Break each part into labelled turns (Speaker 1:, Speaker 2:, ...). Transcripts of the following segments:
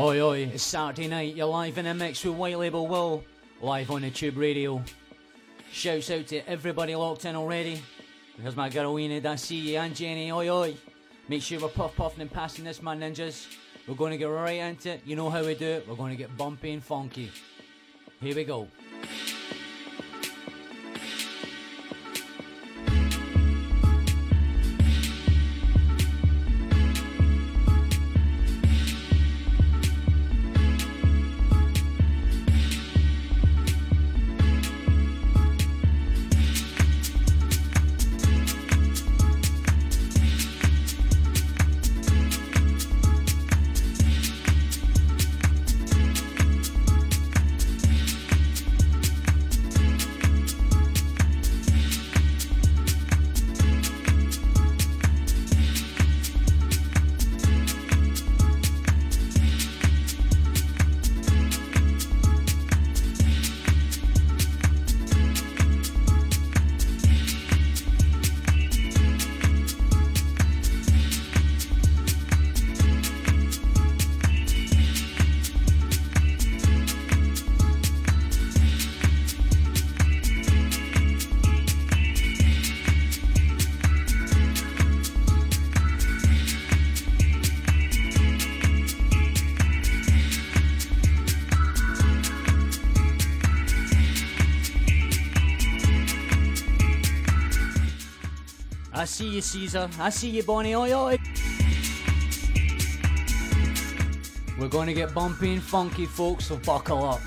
Speaker 1: Oi, oi, it's Saturday night. You're live in a mix with White Label Will, live on the Tube Radio. Shouts out to everybody locked in already. Here's my girl Enid, I see you, and Jenny, oi, oi. Make sure we're puff puffing and passing this, my ninjas. We're going to get right into it. You know how we do it. We're going to get bumpy and funky. Here we go. You, Caesar. I see you, Bonnie. Oi, oi. We're going to get bumpy and funky, folks, so buckle up.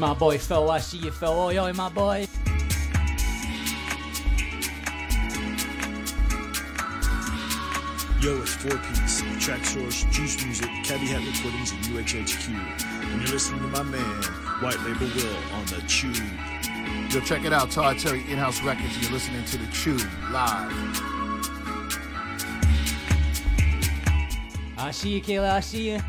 Speaker 1: My boy Phil. I see you, Phil. Oi, oi, my boy.
Speaker 2: Yo, it's Four Piece, Track Source, Juice Music, Cabbie Hat Recordings, and UHHQ. And you're listening to my man, White Label Will, on the Chew.
Speaker 3: Yo, check it out, Todd Terry In-House Records. You're listening to the Chew live.
Speaker 1: I see you, Kayla. I see you.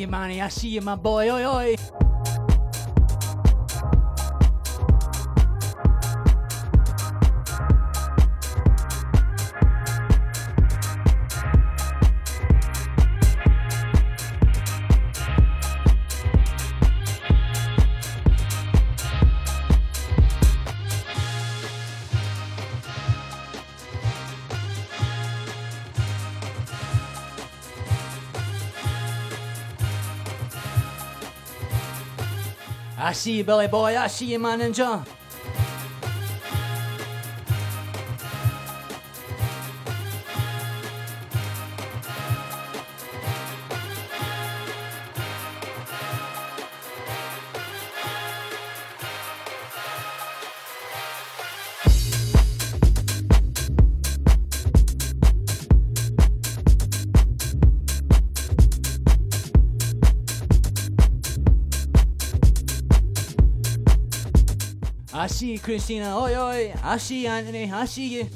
Speaker 1: You, Manny. I see you, my boy. Oi, oi. See you, Billy boy. I see you, my ninja. Christina. Oi, oi. I see you, Anthony. I see you.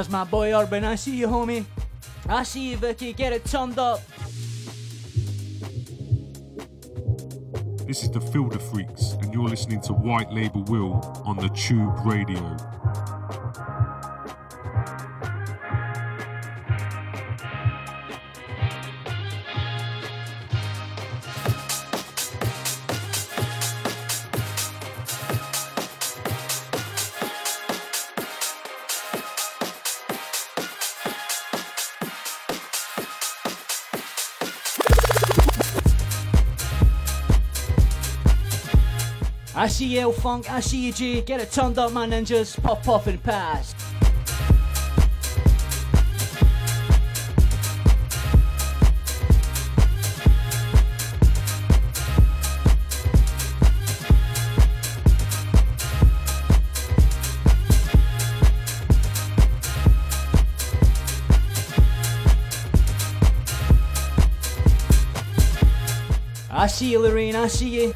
Speaker 1: There's my boy Urban. I see you, homie. I see you, Vicky. Get it turned up.
Speaker 4: This is the Filter Freaks, and you're listening to White Label Will on the Tube Radio.
Speaker 1: You, Funk. I see you, G. Get it turned up, my ninjas. Pop, pop, and pass. I see you, Lorraine. I see you.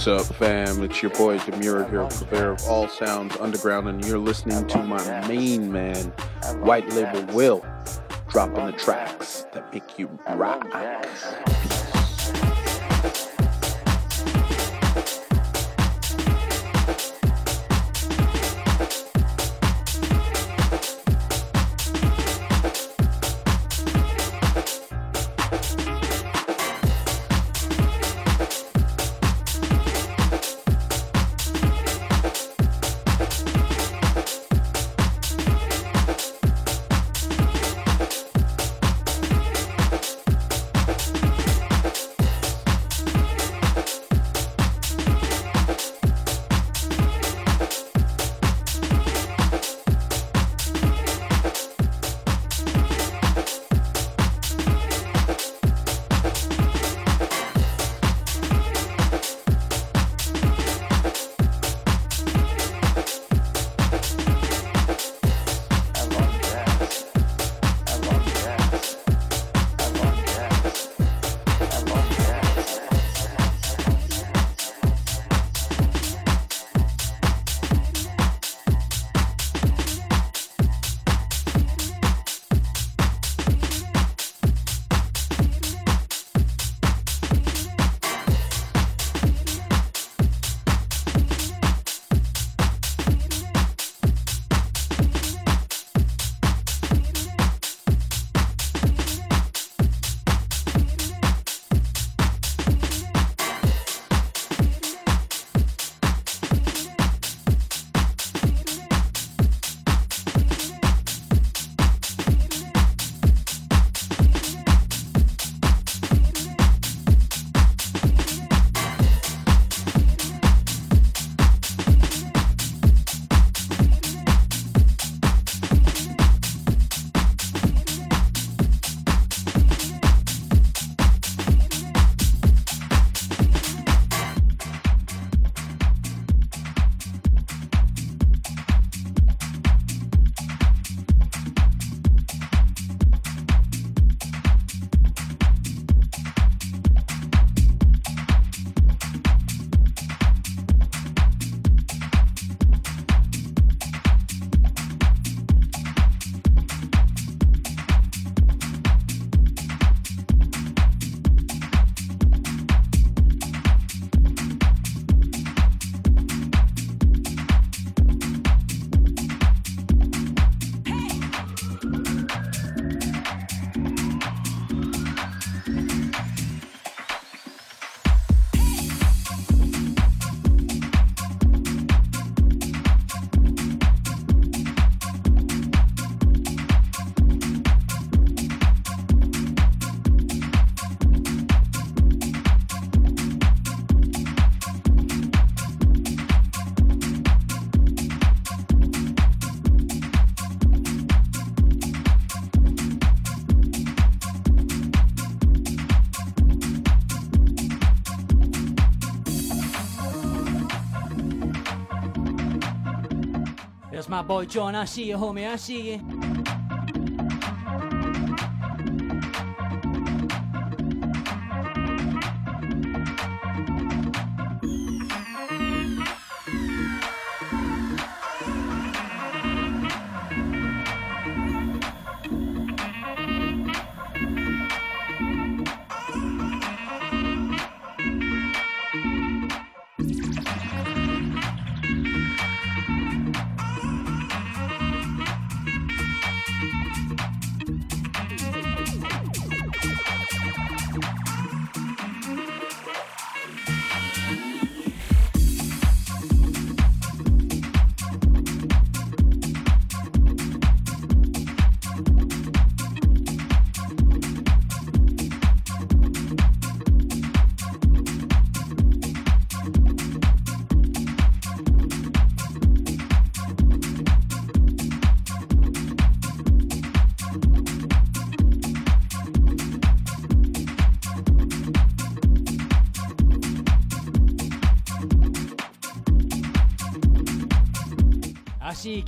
Speaker 5: What's up, fam? It's your boy Demure here, purveyor of all sounds underground, and you're listening to my main man, White Label Will, dropping the tracks that make you rock.
Speaker 1: Boy John. I see you, homie. I see you.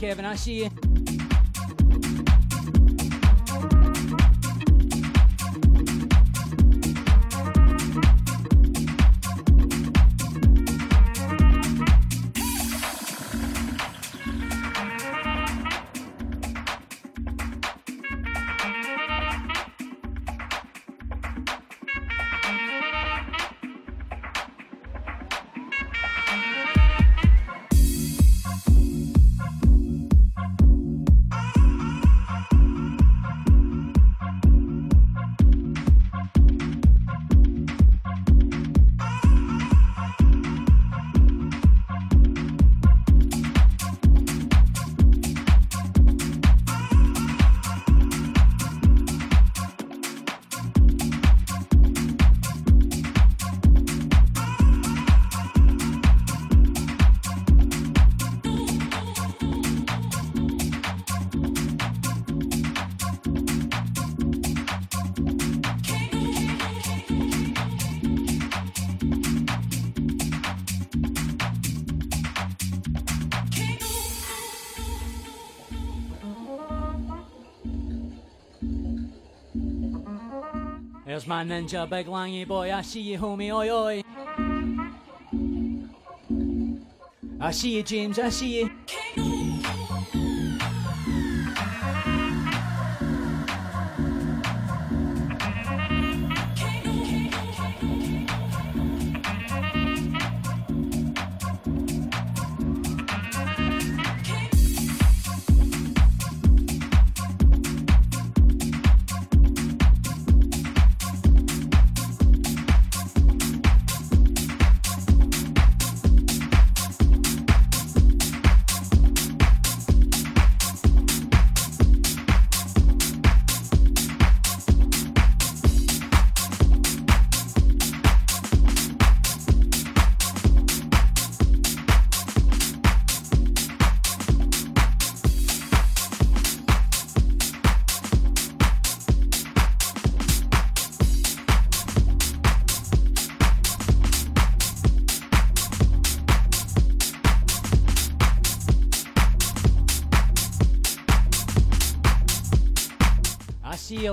Speaker 1: I see you, My ninja, big langy boy. I see you, homie. Oi, oi. I see you, James. I see you.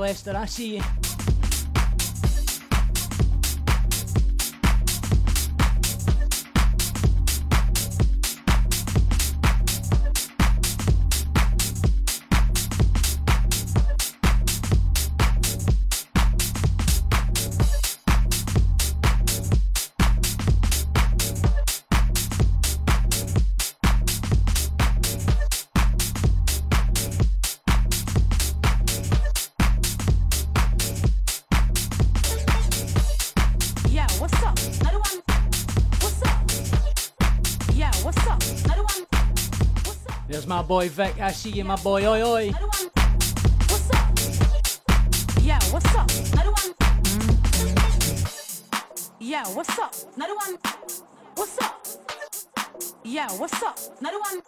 Speaker 1: I see you, Lester. I see boy Vic. I see you, my boy. Oi, oi.
Speaker 6: What's up? Yeah, what's up? Another one. Yeah, what's up? Another one. What's up? Yeah, what's up? Another one.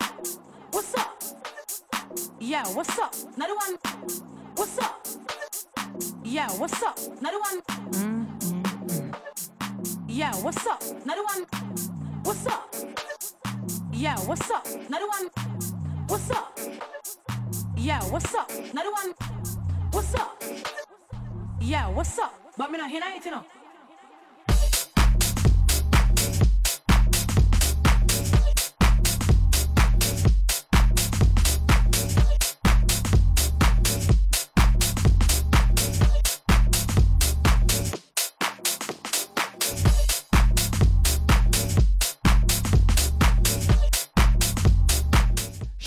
Speaker 6: What's up? Yeah, what's up? Another one. What's up? Yeah, what's up? Another one. Yeah, what's up? Another one. What's up? Yeah, what's up? Another one.
Speaker 1: What's up? Yeah, what's up? Another one. What's up? Yeah, what's up? But me not hear anything, you.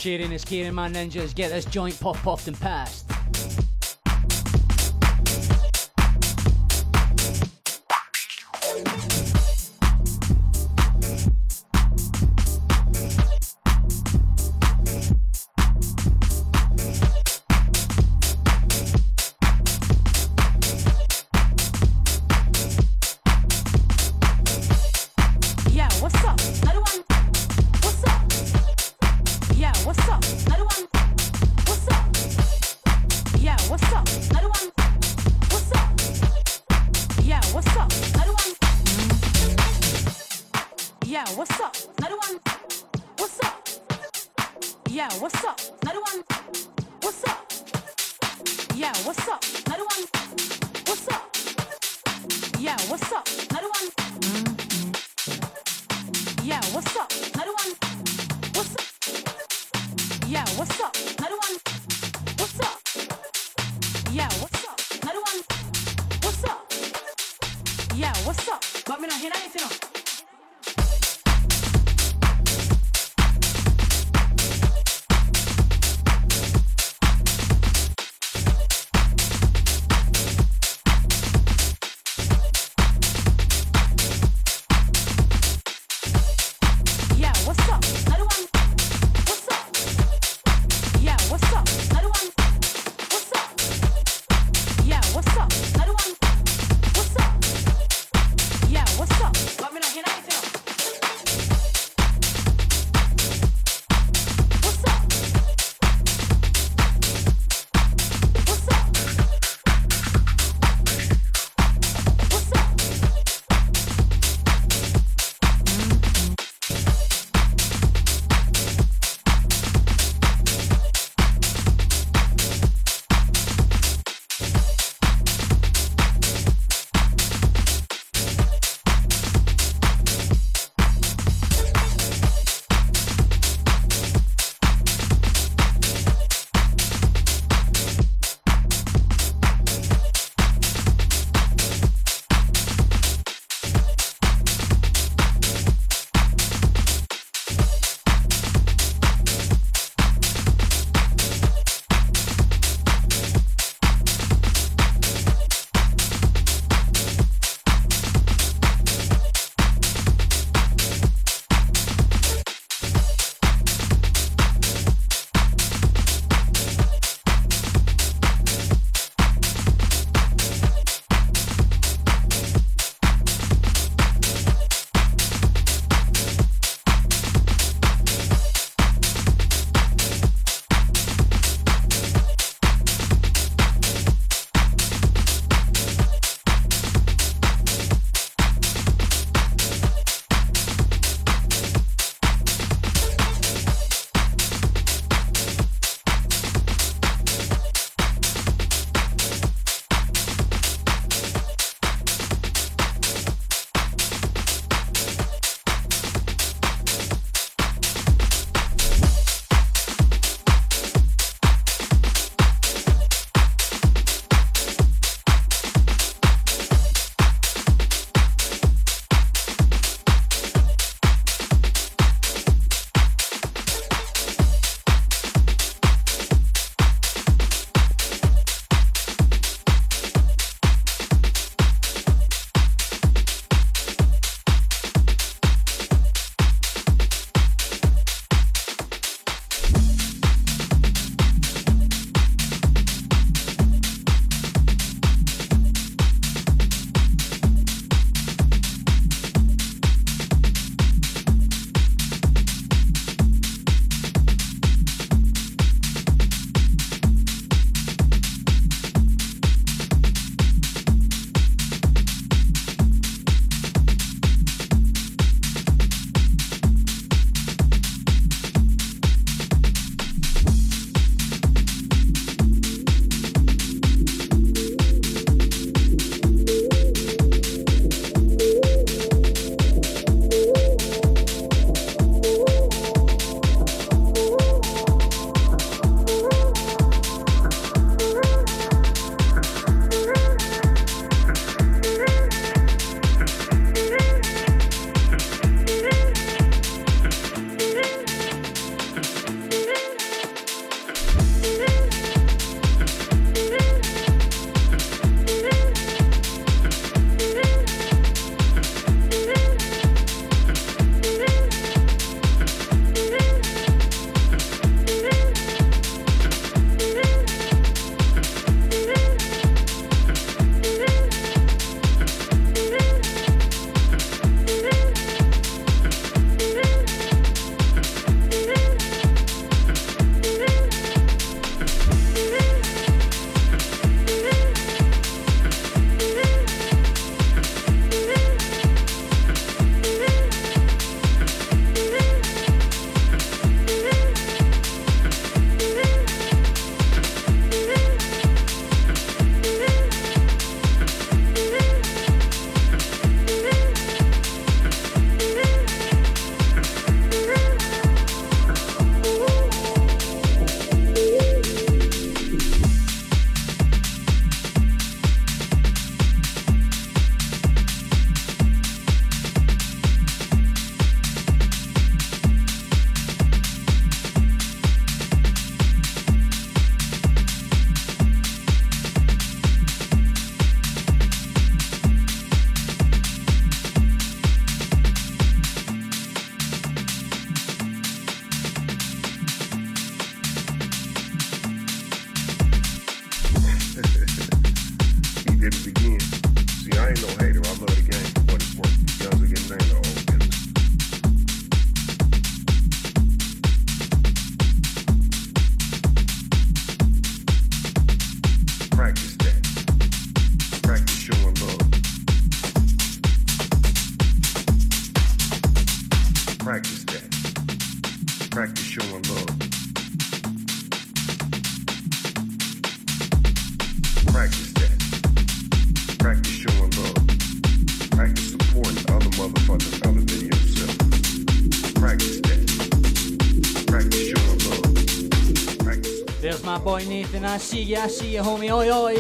Speaker 6: Cheering is caring, my ninjas. Get this joint pop puffed and passed.
Speaker 1: ボーイにてなしぎやしぎ褒めおよい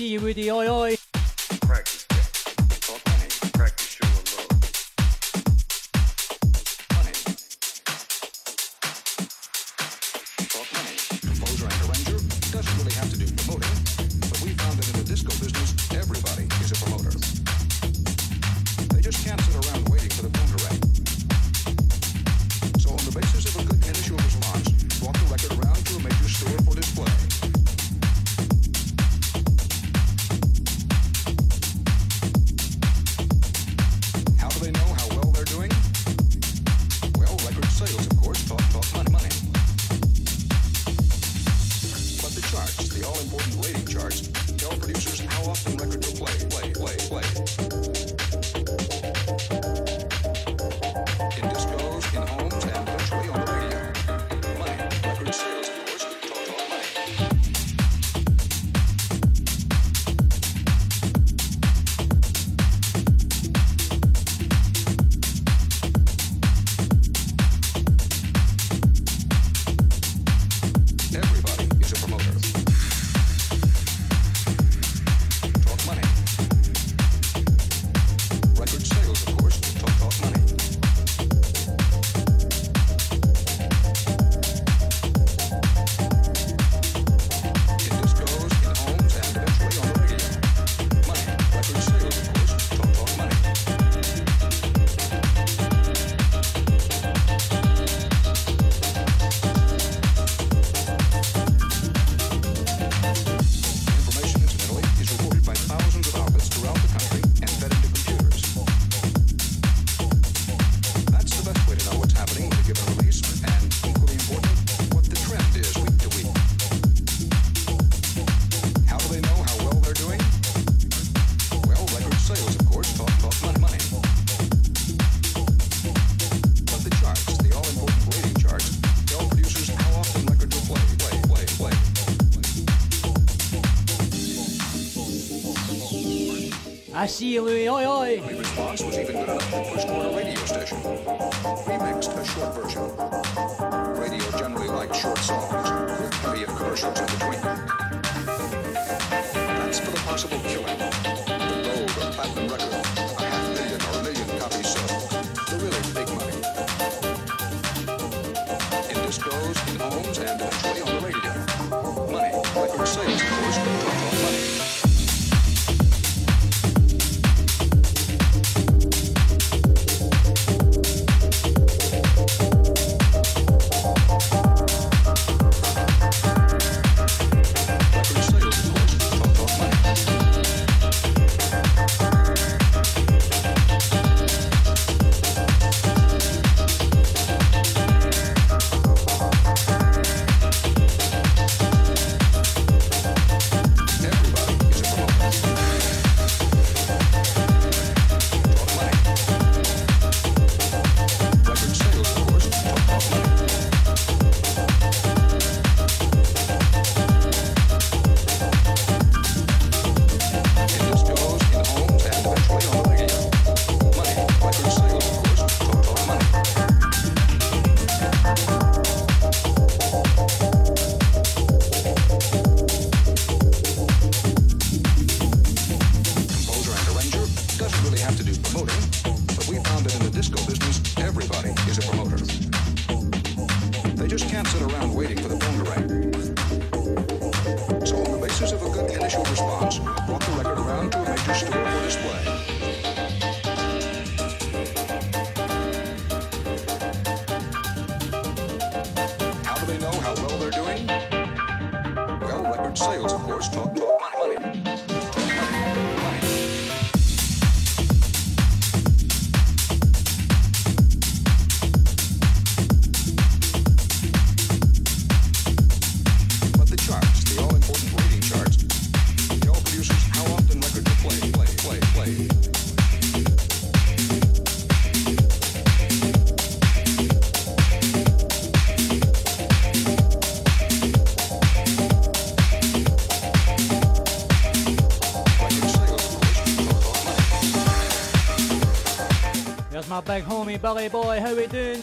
Speaker 1: CVDII しい。おいおいお
Speaker 7: い。my big homie Billy Boy. How we doing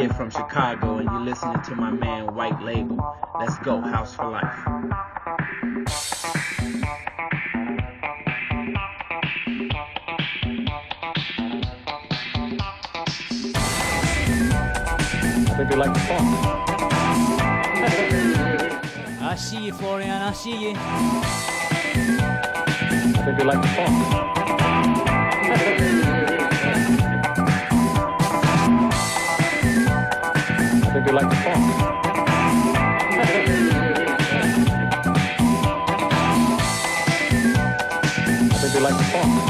Speaker 1: is
Speaker 8: Stacy from Chicago, and you're listening to my man White Label. Let's go, House for Life.
Speaker 9: I think you like the funk.
Speaker 1: I see you, Florian. I see you.
Speaker 9: I think you like the funk. You like. I think you like the funk.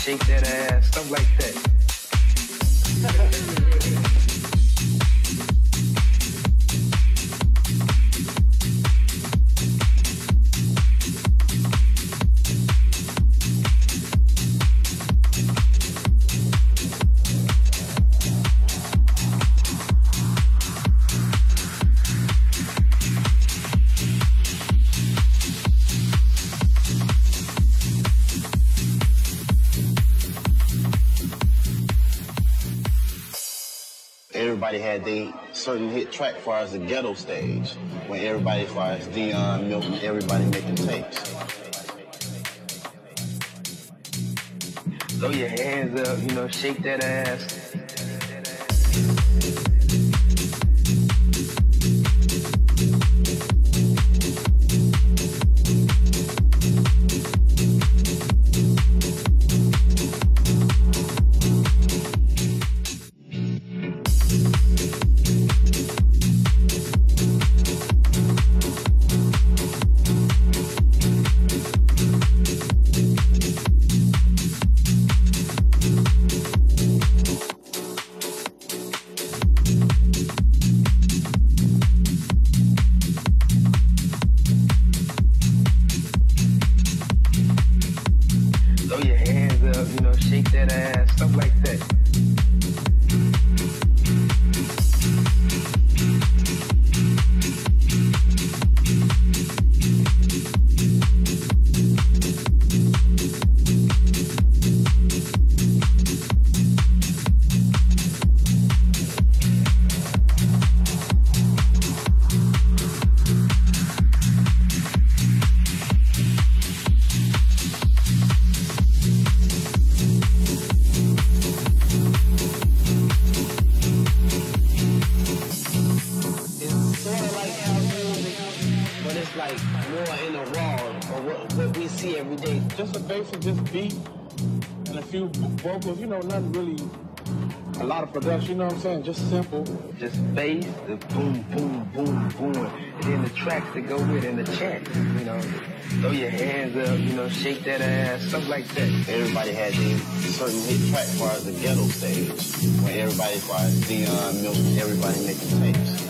Speaker 10: Shake that ass, stuff like that.
Speaker 11: track far as the ghetto stage, when everybody far as Deeon, Milton, everybody making tapes.
Speaker 10: Throw your hands up, you know, shake that ass. You know,
Speaker 12: nothing really, a lot of production, you know what I'm saying? Just simple.
Speaker 10: Just bass, the boom, boom, boom, boom, and then the tracks that go with it and the chants, you know. Throw your hands up, you know, shake that ass, stuff like that.
Speaker 11: Everybody had their certain hit track as far as the ghetto stage, where everybody, as Deeon, Milk, everybody making tapes.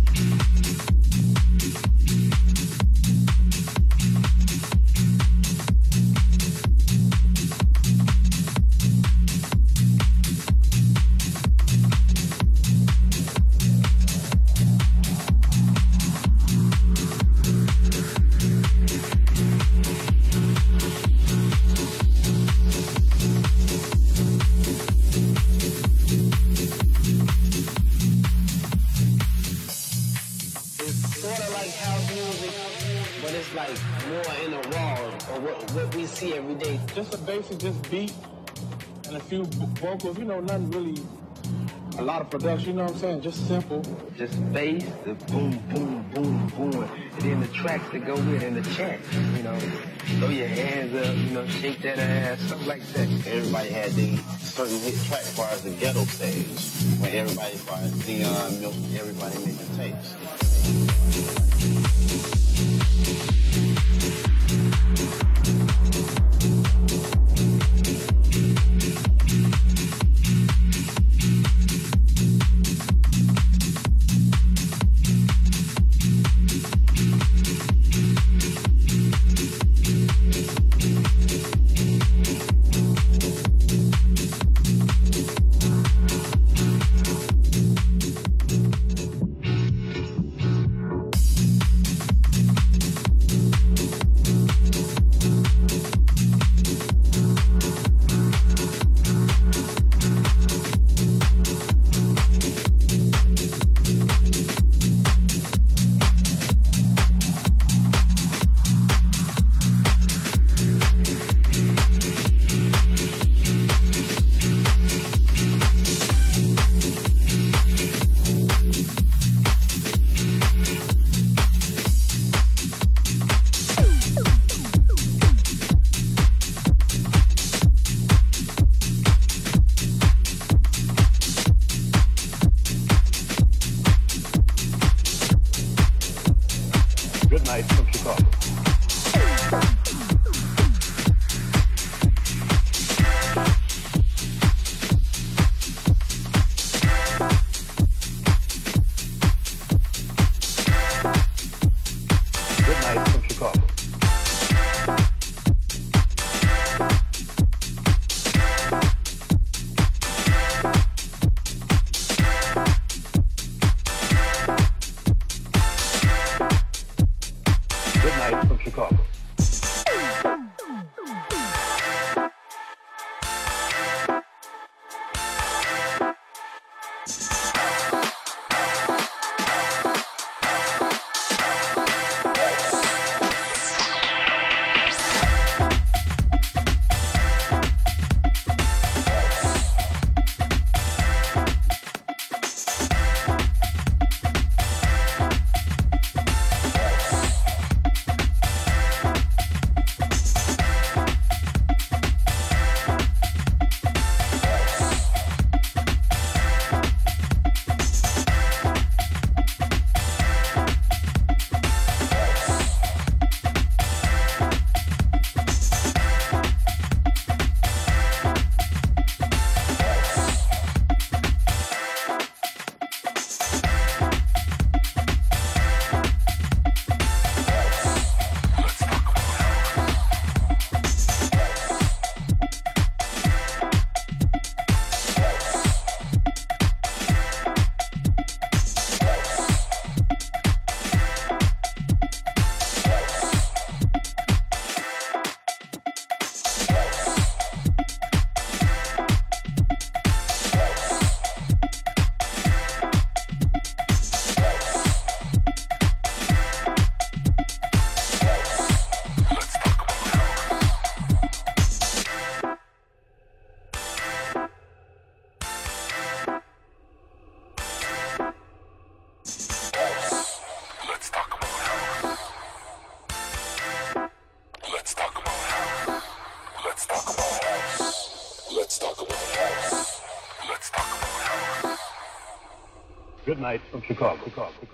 Speaker 12: vocals, you know, nothing really, a lot of production, you know what I'm saying? Just simple.
Speaker 10: Just bass, the boom, boom, boom, boom, and then the tracks that go with it and the chants, you know. Throw your hands up, you know, shake that ass, stuff like that.
Speaker 11: Everybody had their certain hit track as far as the ghetto stage, where everybody, as far as Deeon, Milk, everybody making tapes.
Speaker 13: Night. Chicago. Chicago. Chicago.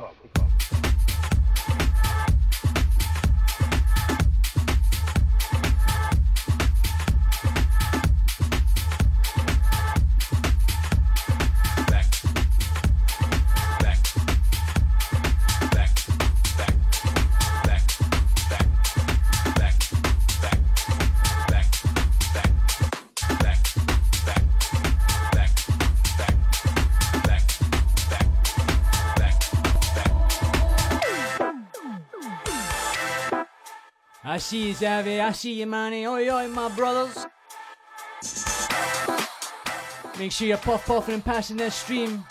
Speaker 1: I see you, Xavier. I see you, Manny. Oi, oi, my brothers. Make sure you're puff puffing and passing that stream.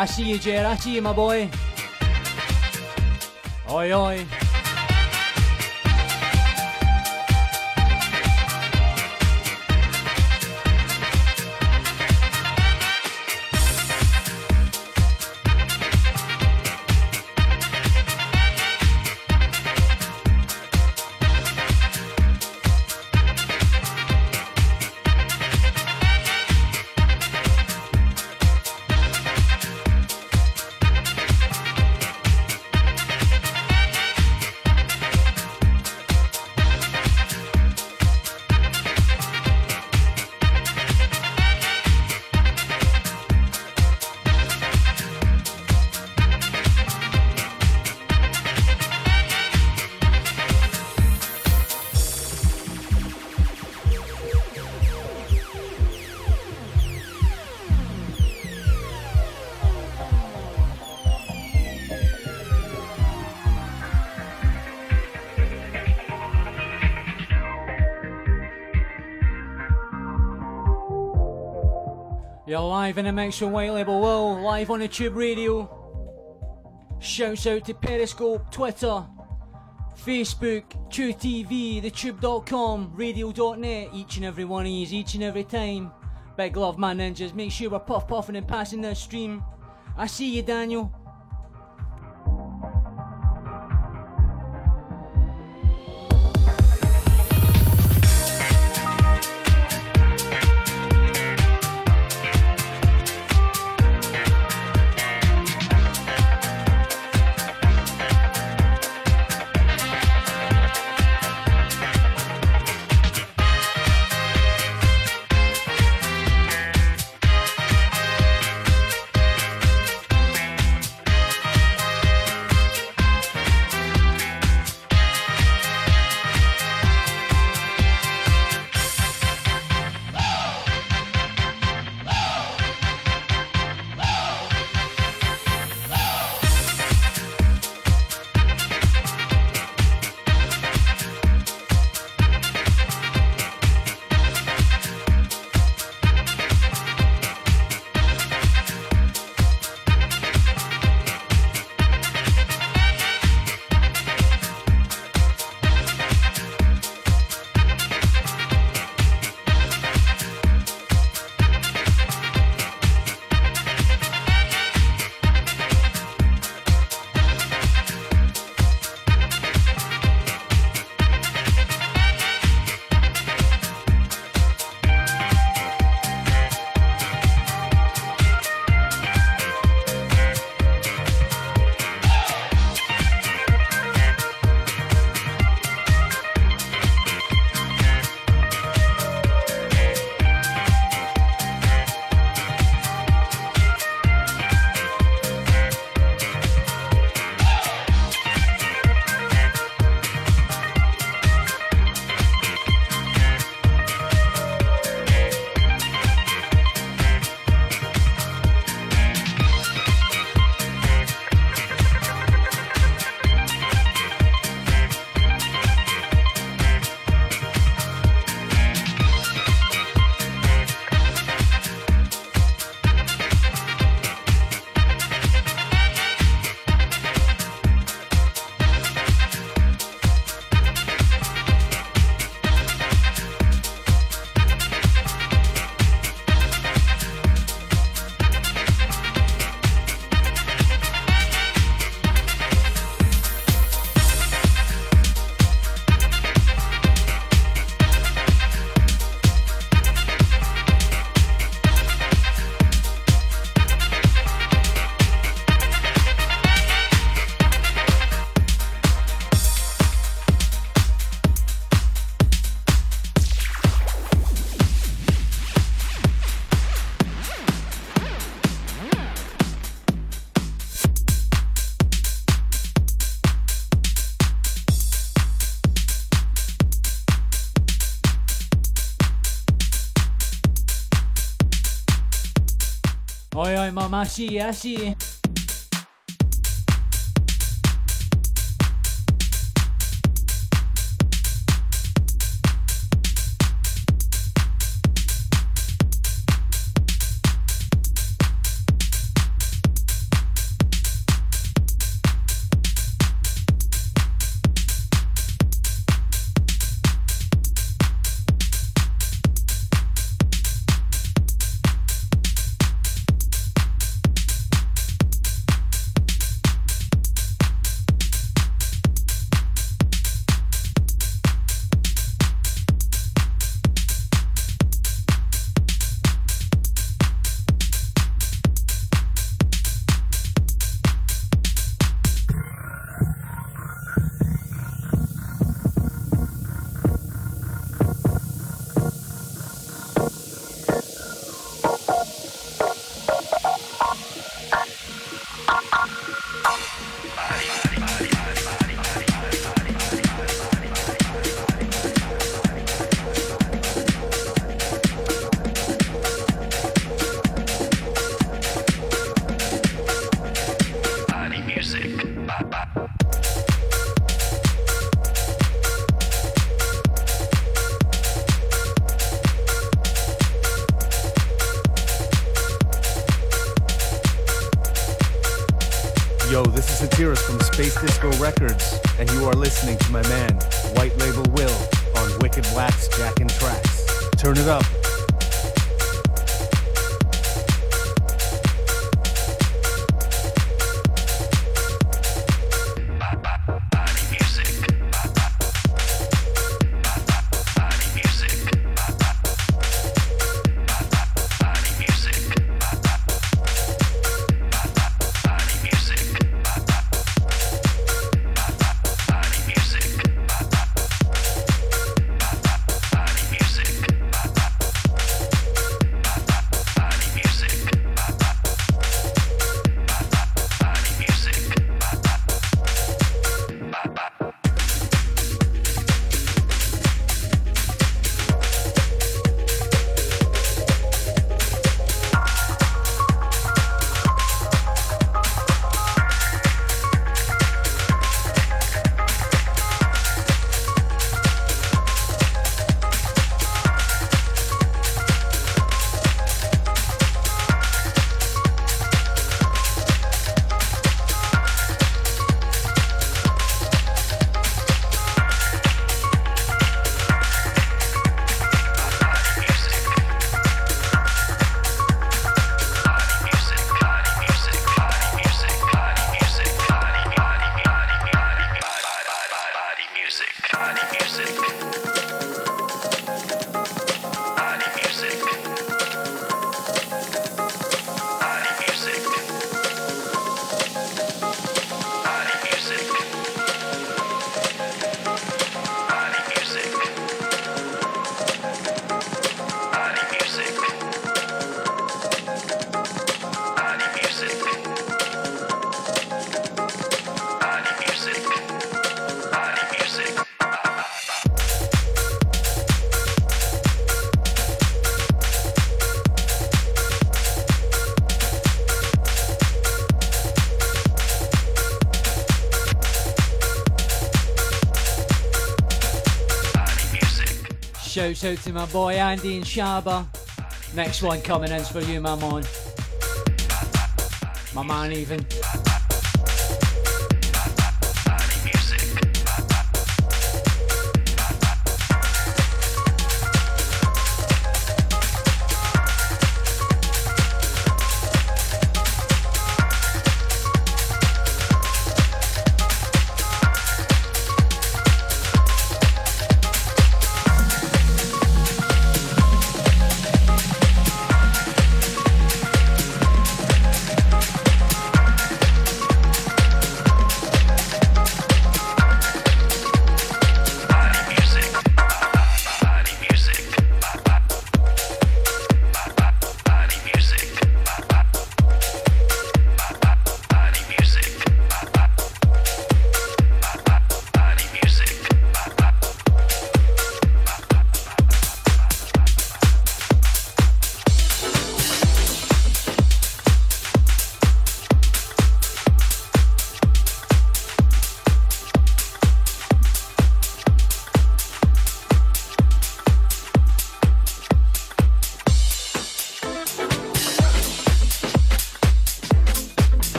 Speaker 1: I see you, Jer. I see you, my boy. Oi, oi. Live in a mix with White Label Will, live on the Tube Radio. Shouts out to Periscope, Twitter, Facebook, Tube TV, thetube.com, radio.net, each and every one of these, each and every time. Big love, my ninjas. Make sure we're puff puffing and passing that stream. I see you, Daniel.
Speaker 14: いまましやし
Speaker 1: Shouts out to my boy Andy and Shaba. Next one coming in's for you, my man. My man, even.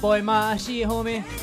Speaker 1: My boy Matt. I see you, homie.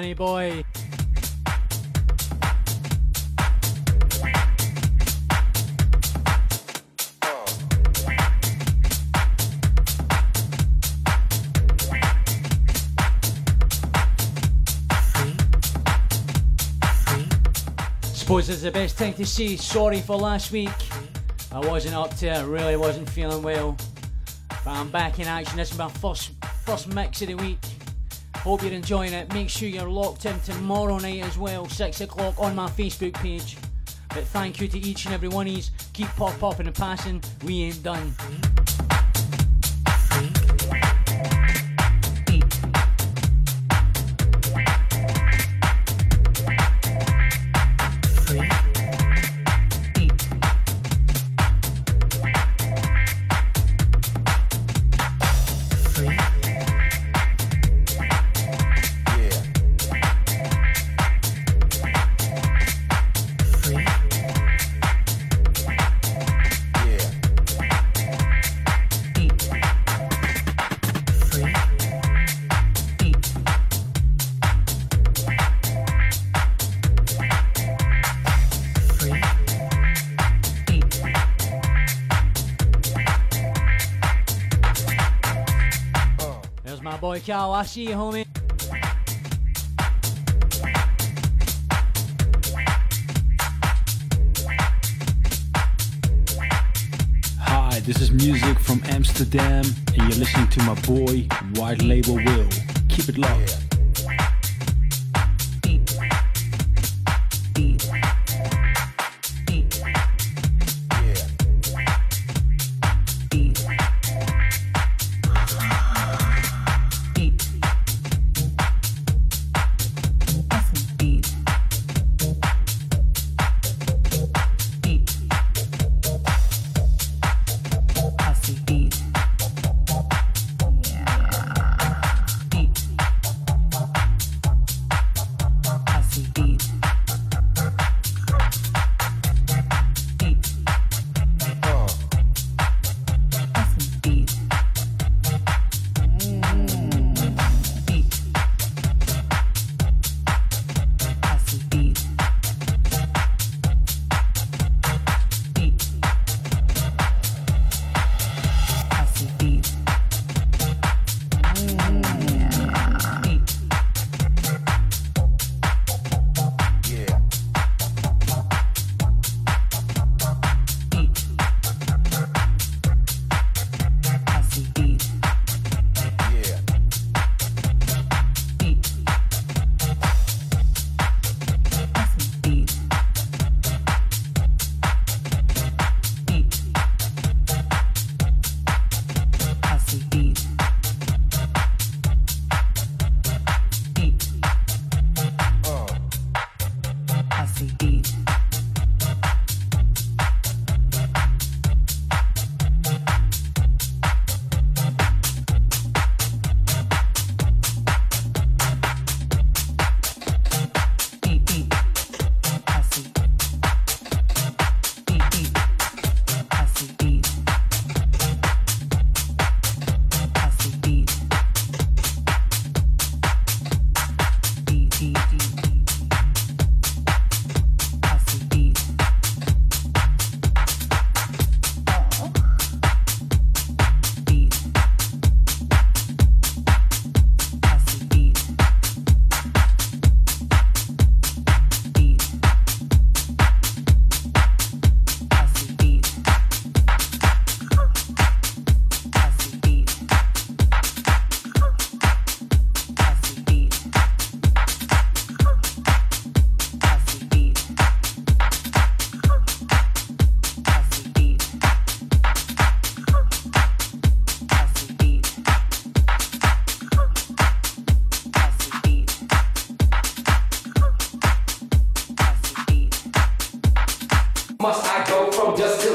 Speaker 1: Money boy. Suppose it's the best thing to say sorry for last week. I wasn't up to it, really wasn't feeling well. But I'm back in action. This is my first first mix of the week. Hope you're enjoying it. Make sure you're locked in tomorrow night as well, 6 o'clock on my Facebook page. But thank you to each and every one of you. Keep pop popping and passing. We ain't done. There's my boy Cal. I see you, homie.
Speaker 15: Hi, this is music from Amsterdam, and you're listening to my boy, White Label Will. Keep it locked.
Speaker 16: Must I go from dust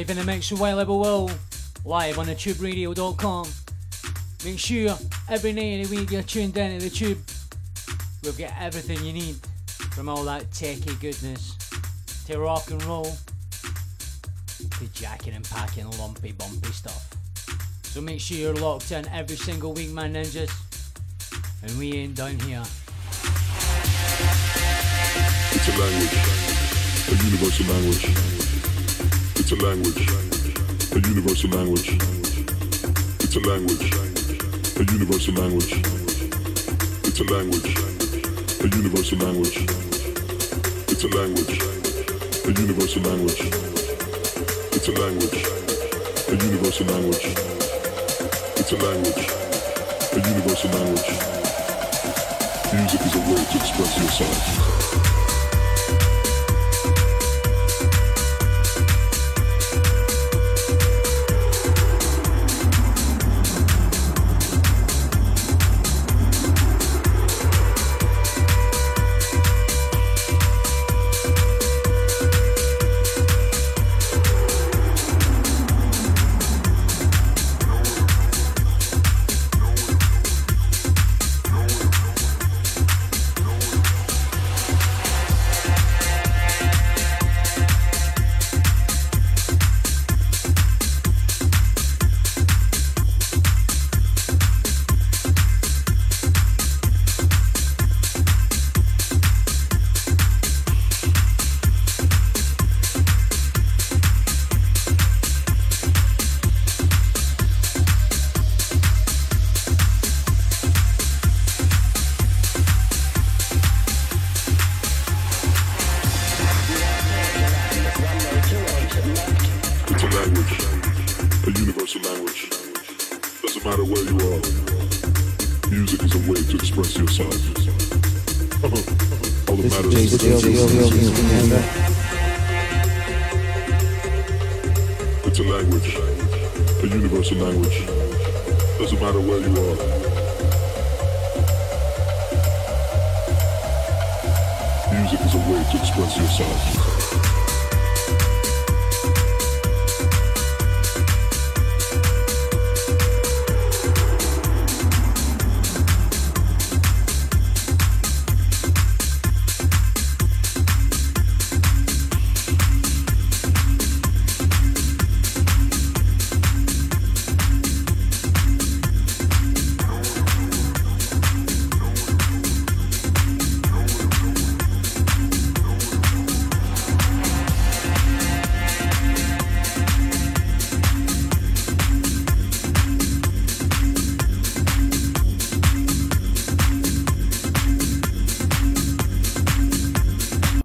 Speaker 1: live in the mix Label Will, live on the tuberadio.com. Make sure every night of the week you're tuned in to the tube. We'll get everything you need from all that techie goodness to rock and roll. to jacking and packing lumpy bumpy stuff. So make sure you're locked in every single week, my ninjas. And we ain't done here.
Speaker 17: It's a language, a universal language. It's a language, a universal language. It's a language, a universal language. It's a language, a universal language. It's a language, a universal language. It's a language, a universal language. It's a language, a universal language. Music is a way to express yourself.